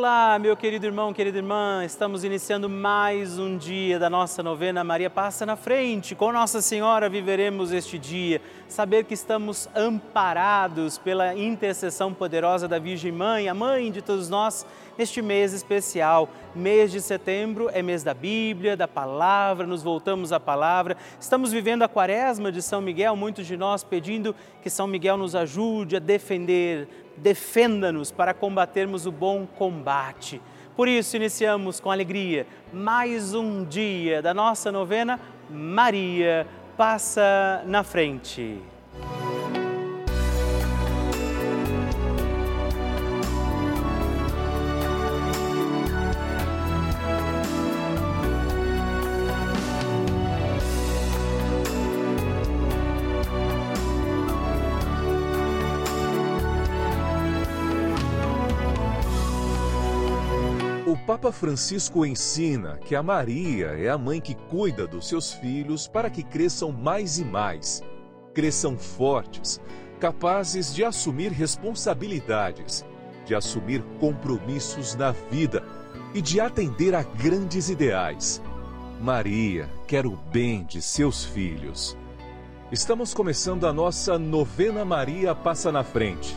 Olá, meu querido irmão, querida irmã, estamos iniciando mais um dia da nossa novena Maria Passa na Frente. Com Nossa Senhora viveremos este dia, saber que estamos amparados pela intercessão poderosa da Virgem Mãe, a mãe de todos nós, neste mês especial. Mês de setembro é mês da Bíblia, da palavra, nos voltamos à palavra. Estamos vivendo a quaresma de São Miguel, muitos de nós pedindo que São Miguel nos ajude a defender defenda-nos para combatermos o bom combate. Por isso, iniciamos com alegria mais um dia da nossa novena Maria Passa na Frente. Papa Francisco ensina que a Maria é a mãe que cuida dos seus filhos para que cresçam mais e mais, cresçam fortes, capazes de assumir responsabilidades, de assumir compromissos na vida e de atender a grandes ideais. Maria quer o bem de seus filhos. Estamos começando a nossa novena Maria Passa na Frente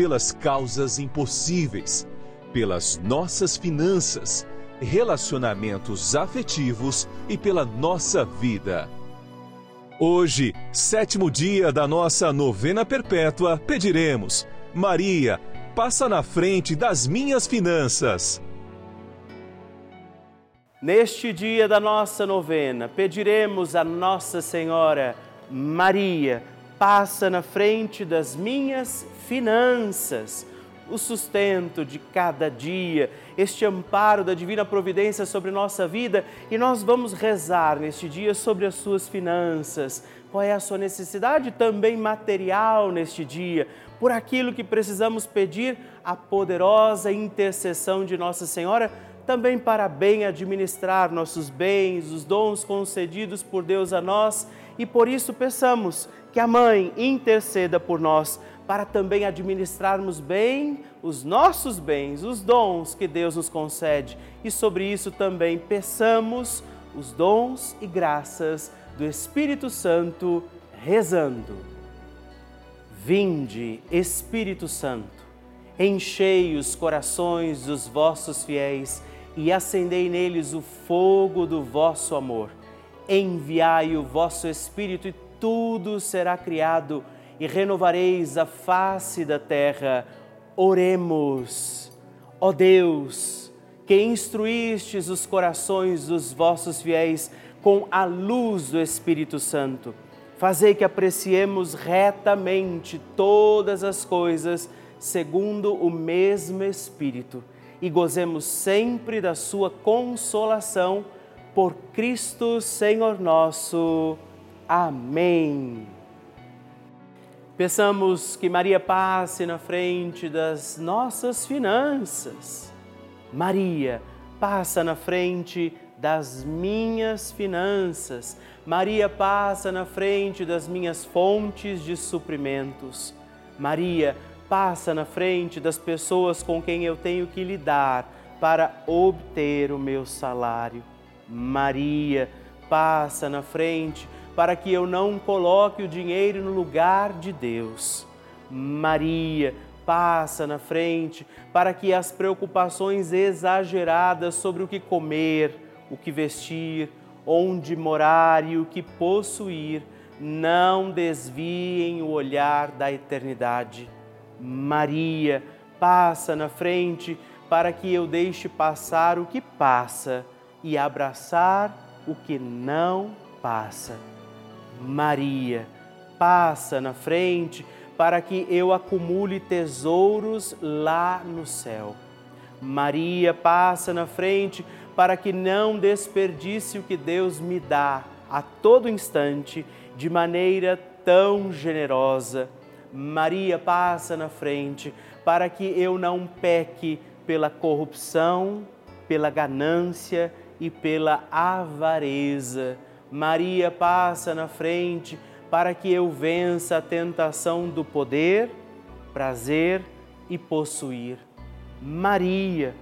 pelas causas impossíveis, pelas nossas finanças, relacionamentos afetivos e pela nossa vida. Hoje, sétimo dia da nossa novena perpétua, pediremos: Maria, passa na frente das minhas finanças. Neste dia da nossa novena, pediremos a Nossa Senhora, Maria, passa na frente das minhas finanças, o sustento de cada dia, este amparo da divina providência sobre nossa vida e nós vamos rezar neste dia sobre as suas finanças. Qual é a sua necessidade também material neste dia? Por aquilo que precisamos pedir a poderosa intercessão de Nossa Senhora também para bem administrar nossos bens, os dons concedidos por Deus a nós, e por isso peçamos que a Mãe interceda por nós para também administrarmos bem os nossos bens, os dons que Deus nos concede. E sobre isso também peçamos os dons e graças do Espírito Santo, rezando. Vinde, Espírito Santo, enchei os corações dos vossos fiéis e acendei neles o fogo do vosso amor. Enviai o vosso Espírito e tudo será criado e renovareis a face da terra. Oremos, ó Deus, que instruístes os corações dos vossos fiéis com a luz do Espírito Santo. Fazei que apreciemos retamente todas as coisas segundo o mesmo Espírito e gozemos sempre da sua consolação por Cristo Senhor nosso. Amém. Peçamos que Maria passe na frente das nossas finanças. Maria, passa na frente das minhas finanças. Maria passa na frente das minhas fontes de suprimentos. Maria passa na frente das pessoas com quem eu tenho que lidar para obter o meu salário. Maria passa na frente para que eu não coloque o dinheiro no lugar de Deus. Maria, passa na frente para que as preocupações exageradas sobre o que comer, o que vestir, onde morar e o que possuir não desviem o olhar da eternidade. Maria, passa na frente para que eu deixe passar o que passa e abraçar o que não passa. Maria, passa na frente para que eu acumule tesouros lá no céu. Maria passa na frente para que não desperdice o que Deus me dá a todo instante de maneira tão generosa. Maria passa na frente para que eu não peque pela corrupção, pela ganância e pela avareza. Maria passa na frente para que eu vença a tentação do poder, prazer e possuir. Maria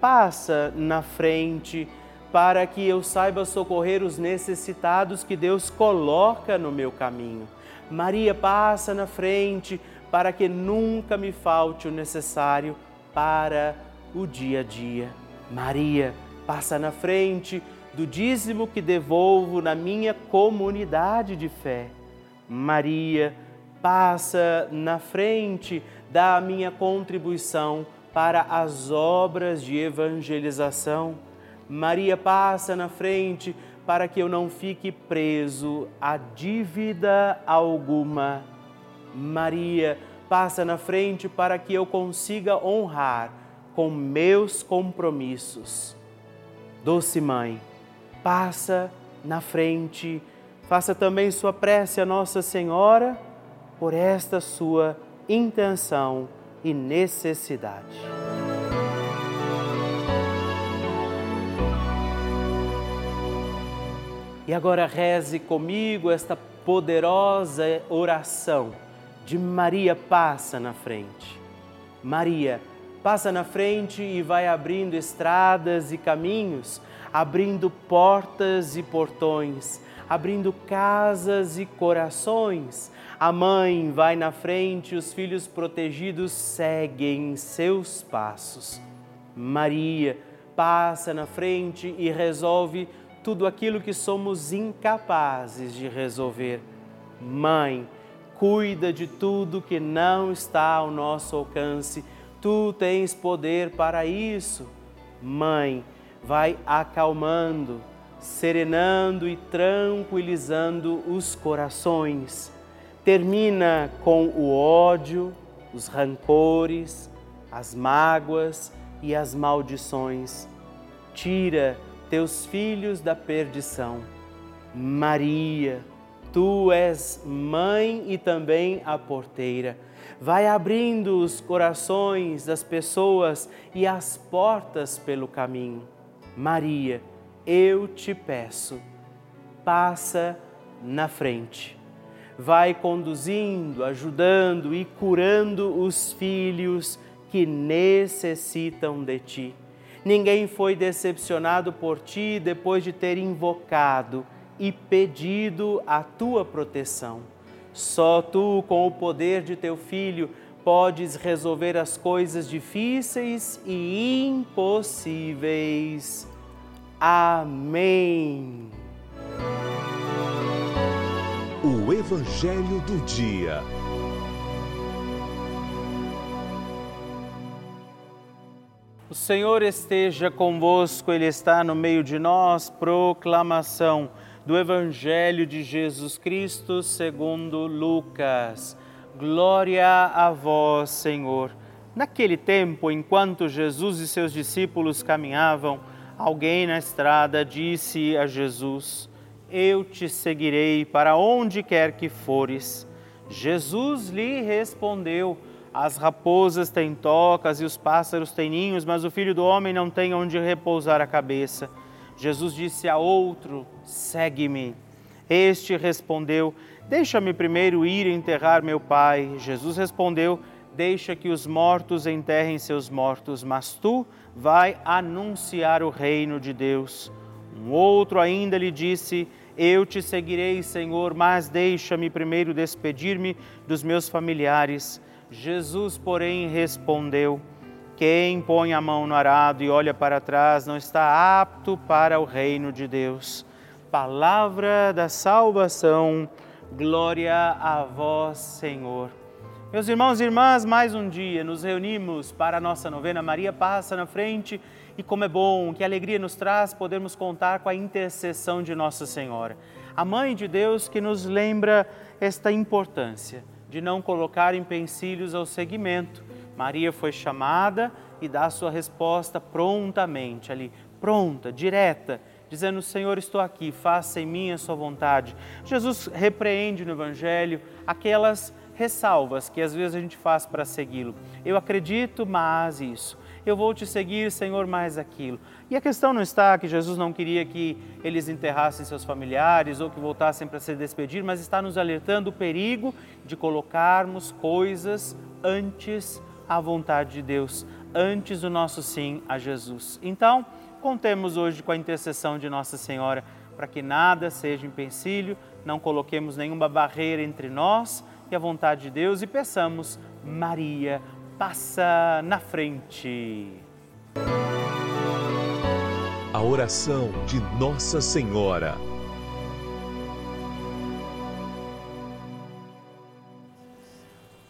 passa na frente para que eu saiba socorrer os necessitados que Deus coloca no meu caminho. Maria passa na frente para que nunca me falte o necessário para o dia a dia. Maria passa na frente do dízimo que devolvo na minha comunidade de fé. Maria passa na frente da minha contribuição para as obras de evangelização. Maria passa na frente para que eu não fique preso a dívida alguma. Maria passa na frente para que eu consiga honrar com meus compromissos. Doce Mãe, passa na frente, faça também sua prece a Nossa Senhora por esta sua intenção e necessidade. E agora reze comigo esta poderosa oração de Maria passa na frente. Maria passa na frente e vai abrindo estradas e caminhos, abrindo portas e portões, abrindo casas e corações. A mãe vai na frente, os filhos protegidos seguem seus passos. Maria passa na frente e resolve tudo aquilo que somos incapazes de resolver. Mãe, cuida de tudo que não está ao nosso alcance. Tu tens poder para isso. Mãe, vai acalmando, serenando e tranquilizando os corações. Termina com o ódio, os rancores, as mágoas e as maldições. Tira teus filhos da perdição. Maria, tu és mãe e também a porteira. Vai abrindo os corações das pessoas e as portas pelo caminho. Maria, eu te peço, passa na frente. Vai conduzindo, ajudando e curando os filhos que necessitam de ti Ninguém foi decepcionado por ti depois de ter invocado e pedido a tua proteção. Só tu, com o poder de teu filho, podes resolver as coisas difíceis e impossíveis. Amém. O Evangelho do Dia. O Senhor esteja convosco, Ele está no meio de nós. Proclamação do Evangelho de Jesus Cristo segundo Lucas. Glória a vós, Senhor. Naquele tempo, enquanto Jesus e seus discípulos caminhavam, alguém na estrada disse a Jesus: Eu te seguirei para onde quer que fores. Jesus lhe respondeu: as raposas têm tocas e os pássaros têm ninhos, mas o filho do homem não tem onde repousar a cabeça. Jesus disse a outro: Segue-me. Este respondeu: Deixa-me primeiro ir enterrar meu pai. Jesus respondeu: Deixa que os mortos enterrem seus mortos, mas tu vai anunciar o reino de Deus. Um outro ainda lhe disse: Eu te seguirei, Senhor, mas deixa-me primeiro despedir-me dos meus familiares. Jesus, porém, respondeu: Quem põe a mão no arado e olha para trás não está apto para o reino de Deus. Palavra da salvação, glória a vós, Senhor. Meus irmãos e irmãs, mais um dia nos reunimos para a nossa novena Maria Passa na Frente e como é bom, que alegria nos traz podermos contar com a intercessão de Nossa Senhora, a Mãe de Deus que nos lembra esta importância de não colocar empecilhos ao seguimento Maria foi chamada e dá sua resposta prontamente, ali, pronta, direta, dizendo: Senhor, estou aqui, faça em mim a sua vontade. Jesus repreende no Evangelho aquelas ressalvas que às vezes a gente faz para segui-lo. Eu acredito, mas isso. Eu vou te seguir, Senhor, mais aquilo. E a questão não está que Jesus não queria que eles enterrassem seus familiares ou que voltassem para se despedir, mas está nos alertando o perigo de colocarmos coisas antes à vontade de Deus, antes do nosso sim a Jesus. Então, contemos hoje com a intercessão de Nossa Senhora para que nada seja empecilho, não coloquemos nenhuma barreira entre nós e a vontade de Deus e peçamos, Maria, passa na frente. A oração de Nossa Senhora.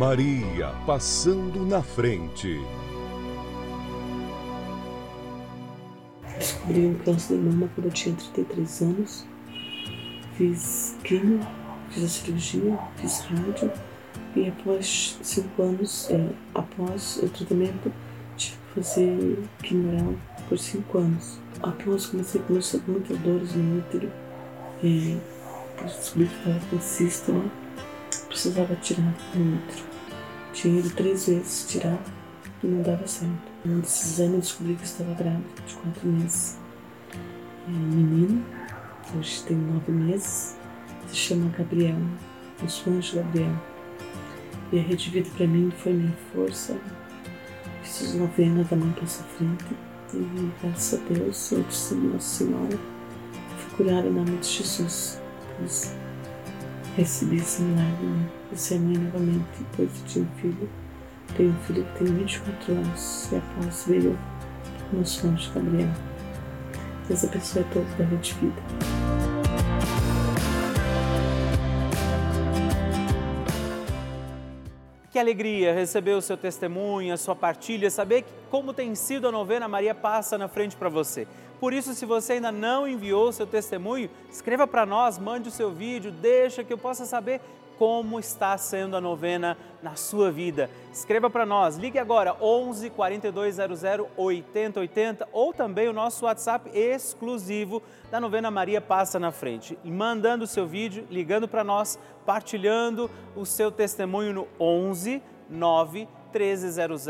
Maria passando na frente. Descobri um câncer de mama quando eu tinha 33 anos. Fiz quimio, fiz a cirurgia, fiz rádio e após cinco anos, é, após o tratamento, tive que fazer quimioral por cinco anos. Após comecei a começar com muitas dores no útero, é, descobri que estava com cisto lá, precisava tirar no útero. Ido três vezes tirar e não dava certo. Um desses exames descobri que estava grávida de quatro meses. É, menino, hoje tem nove meses, se chama Gabriel, o anjo Gabriel. E a Rede Vida para mim foi minha força. Fiz novena da mãe passa frente. E graças a Deus, eu disse Nossa Senhora, fui curada em nome de Jesus. Recebi esse milagre né? de ser mãe novamente. Depois de ter um filho. Tenho um filho que tem 24 anos. E após veio o nosso anjo Gabriel. Deus abençoe a todos da Rede Vida. Que alegria receber o seu testemunho, a sua partilha, saber como tem sido a novena Maria Passa na frente para você. Por isso, se você ainda não enviou seu testemunho, escreva para nós, mande o seu vídeo, deixa que eu possa saber como está sendo a novena na sua vida. Escreva para nós, ligue agora 11 4200 8080 ou também o nosso WhatsApp exclusivo da novena Maria Passa na Frente. E mandando o seu vídeo, ligando para nós, partilhando o seu testemunho no 11 9 1300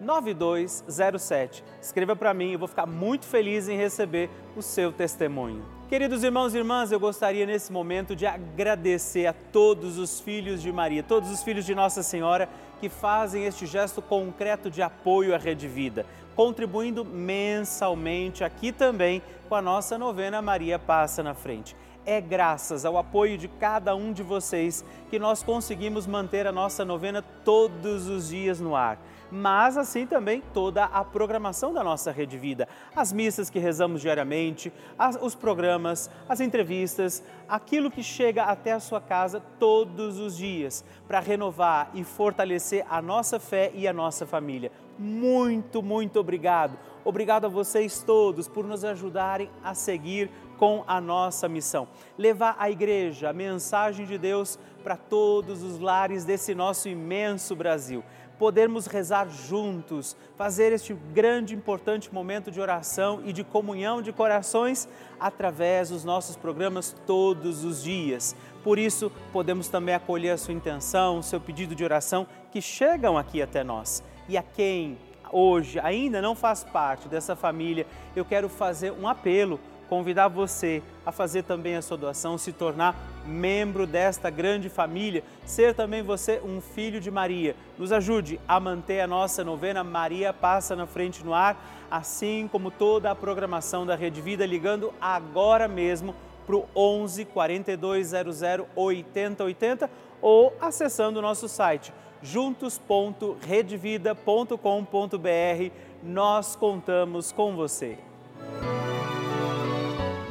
9207. Escreva para mim, eu vou ficar muito feliz em receber o seu testemunho. Queridos irmãos e irmãs, eu gostaria nesse momento de agradecer a todos os filhos de Maria, todos os filhos de Nossa Senhora que fazem este gesto concreto de apoio à Rede Vida, contribuindo mensalmente aqui também com a nossa novena Maria Passa na Frente. É graças ao apoio de cada um de vocês que nós conseguimos manter a nossa novena todos os dias no ar mas assim também toda a programação da nossa Rede Vida. As missas que rezamos diariamente, as, os programas, as entrevistas, aquilo que chega até a sua casa todos os dias para renovar e fortalecer a nossa fé e a nossa família. Muito, muito obrigado. Obrigado a vocês todos por nos ajudarem a seguir com a nossa missão. Levar a igreja, a mensagem de Deus para todos os lares desse nosso imenso Brasil podermos rezar juntos, fazer este grande importante momento de oração e de comunhão de corações através dos nossos programas todos os dias. Por isso, podemos também acolher a sua intenção, o seu pedido de oração que chegam aqui até nós. E a quem hoje ainda não faz parte dessa família, eu quero fazer um apelo convidar você a fazer também a sua doação, se tornar membro desta grande família, ser também você um filho de Maria. Nos ajude a manter a nossa novena Maria Passa na Frente no Ar, assim como toda a programação da Rede Vida, ligando agora mesmo para o 11 4200 8080 ou acessando o nosso site juntos.redvida.com.br. Nós contamos com você.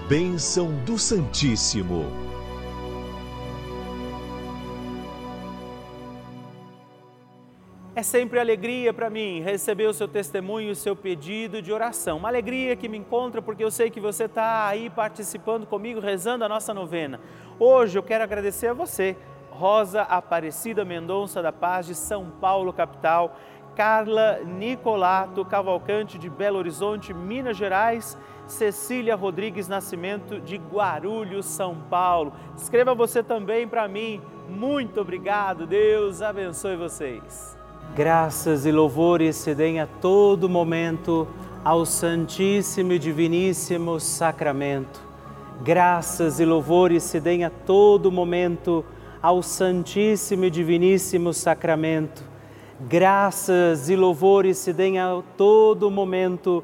Bênção do Santíssimo. É sempre alegria para mim receber o seu testemunho, o seu pedido de oração. Uma alegria que me encontra porque eu sei que você está aí participando comigo, rezando a nossa novena. Hoje eu quero agradecer a você, Rosa Aparecida Mendonça da Paz de São Paulo, capital, Carla Nicolato Cavalcante de Belo Horizonte, Minas Gerais Cecília Rodrigues Nascimento, de Guarulhos, São Paulo. Escreva você também para mim. Muito obrigado, Deus abençoe vocês. Graças e louvores se deem a todo momento ao Santíssimo e Diviníssimo Sacramento. Graças e louvores se deem a todo momento ao Santíssimo e Diviníssimo Sacramento. Graças e louvores se deem a todo momento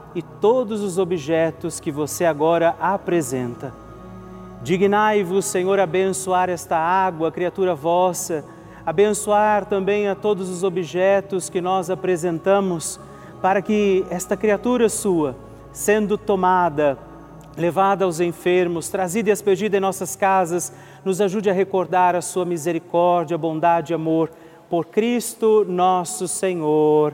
e todos os objetos que você agora apresenta. Dignai-vos, Senhor, abençoar esta água, criatura vossa, abençoar também a todos os objetos que nós apresentamos, para que esta criatura sua, sendo tomada, levada aos enfermos, trazida e aspergida em nossas casas, nos ajude a recordar a sua misericórdia, bondade e amor. Por Cristo nosso Senhor.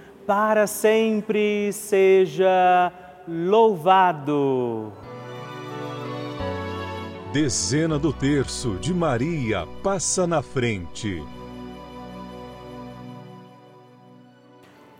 para sempre seja louvado. Dezena do terço de Maria passa na frente.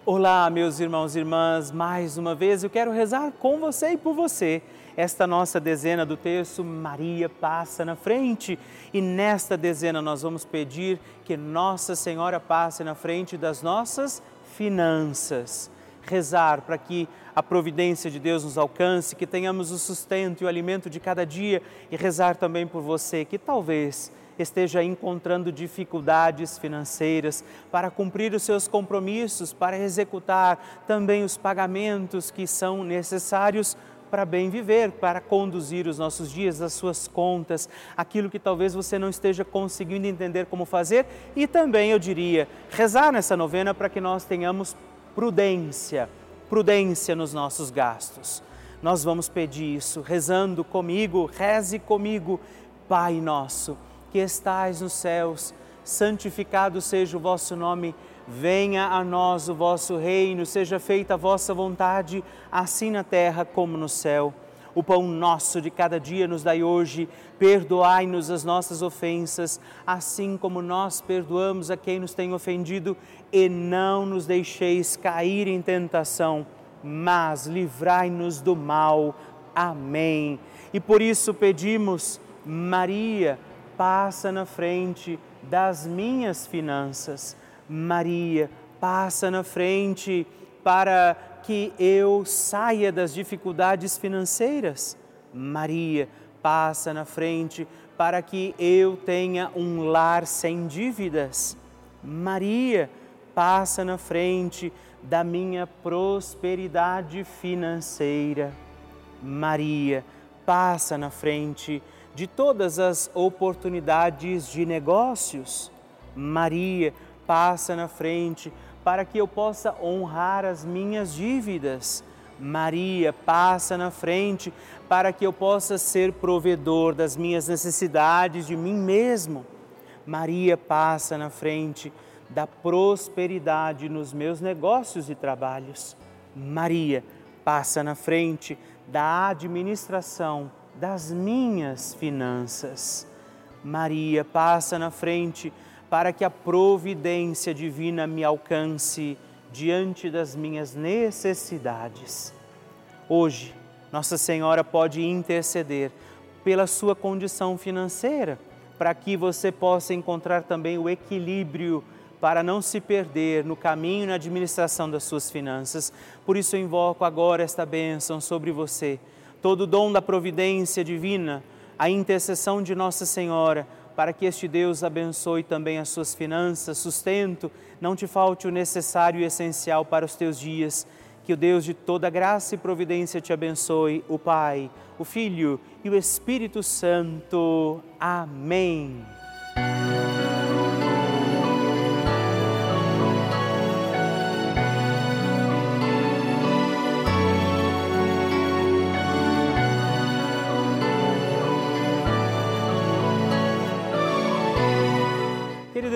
Olá, meus irmãos e irmãs, mais uma vez eu quero rezar com você e por você. Esta nossa dezena do terço, Maria passa na frente. E nesta dezena nós vamos pedir que Nossa Senhora passe na frente das nossas finanças. Rezar para que a providência de Deus nos alcance, que tenhamos o sustento e o alimento de cada dia e rezar também por você que talvez esteja encontrando dificuldades financeiras para cumprir os seus compromissos, para executar também os pagamentos que são necessários para bem viver, para conduzir os nossos dias, as suas contas, aquilo que talvez você não esteja conseguindo entender como fazer e também, eu diria, rezar nessa novena para que nós tenhamos prudência, prudência nos nossos gastos. Nós vamos pedir isso rezando comigo, reze comigo, Pai nosso que estais nos céus, santificado seja o vosso nome, venha a nós o vosso reino, seja feita a vossa vontade, assim na terra como no céu. O pão nosso de cada dia nos dai hoje, perdoai-nos as nossas ofensas, assim como nós perdoamos a quem nos tem ofendido, e não nos deixeis cair em tentação, mas livrai-nos do mal. Amém. E por isso pedimos, Maria, passa na frente das minhas finanças. Maria, passa na frente para que eu saia das dificuldades financeiras. Maria, passa na frente para que eu tenha um lar sem dívidas. Maria, passa na frente da minha prosperidade financeira. Maria, passa na frente de todas as oportunidades de negócios. Maria passa na frente para que eu possa honrar as minhas dívidas. Maria passa na frente para que eu possa ser provedor das minhas necessidades de mim mesmo. Maria passa na frente da prosperidade nos meus negócios e trabalhos. Maria passa na frente da administração das minhas finanças. Maria passa na frente para que a providência divina me alcance diante das minhas necessidades. Hoje, Nossa Senhora pode interceder pela sua condição financeira, para que você possa encontrar também o equilíbrio para não se perder no caminho e na administração das suas finanças. Por isso eu invoco agora esta bênção sobre você todo o dom da providência divina, a intercessão de Nossa Senhora, para que este Deus abençoe também as suas finanças, sustento, não te falte o necessário e essencial para os teus dias. Que o Deus de toda graça e providência te abençoe, o Pai, o Filho e o Espírito Santo. Amém.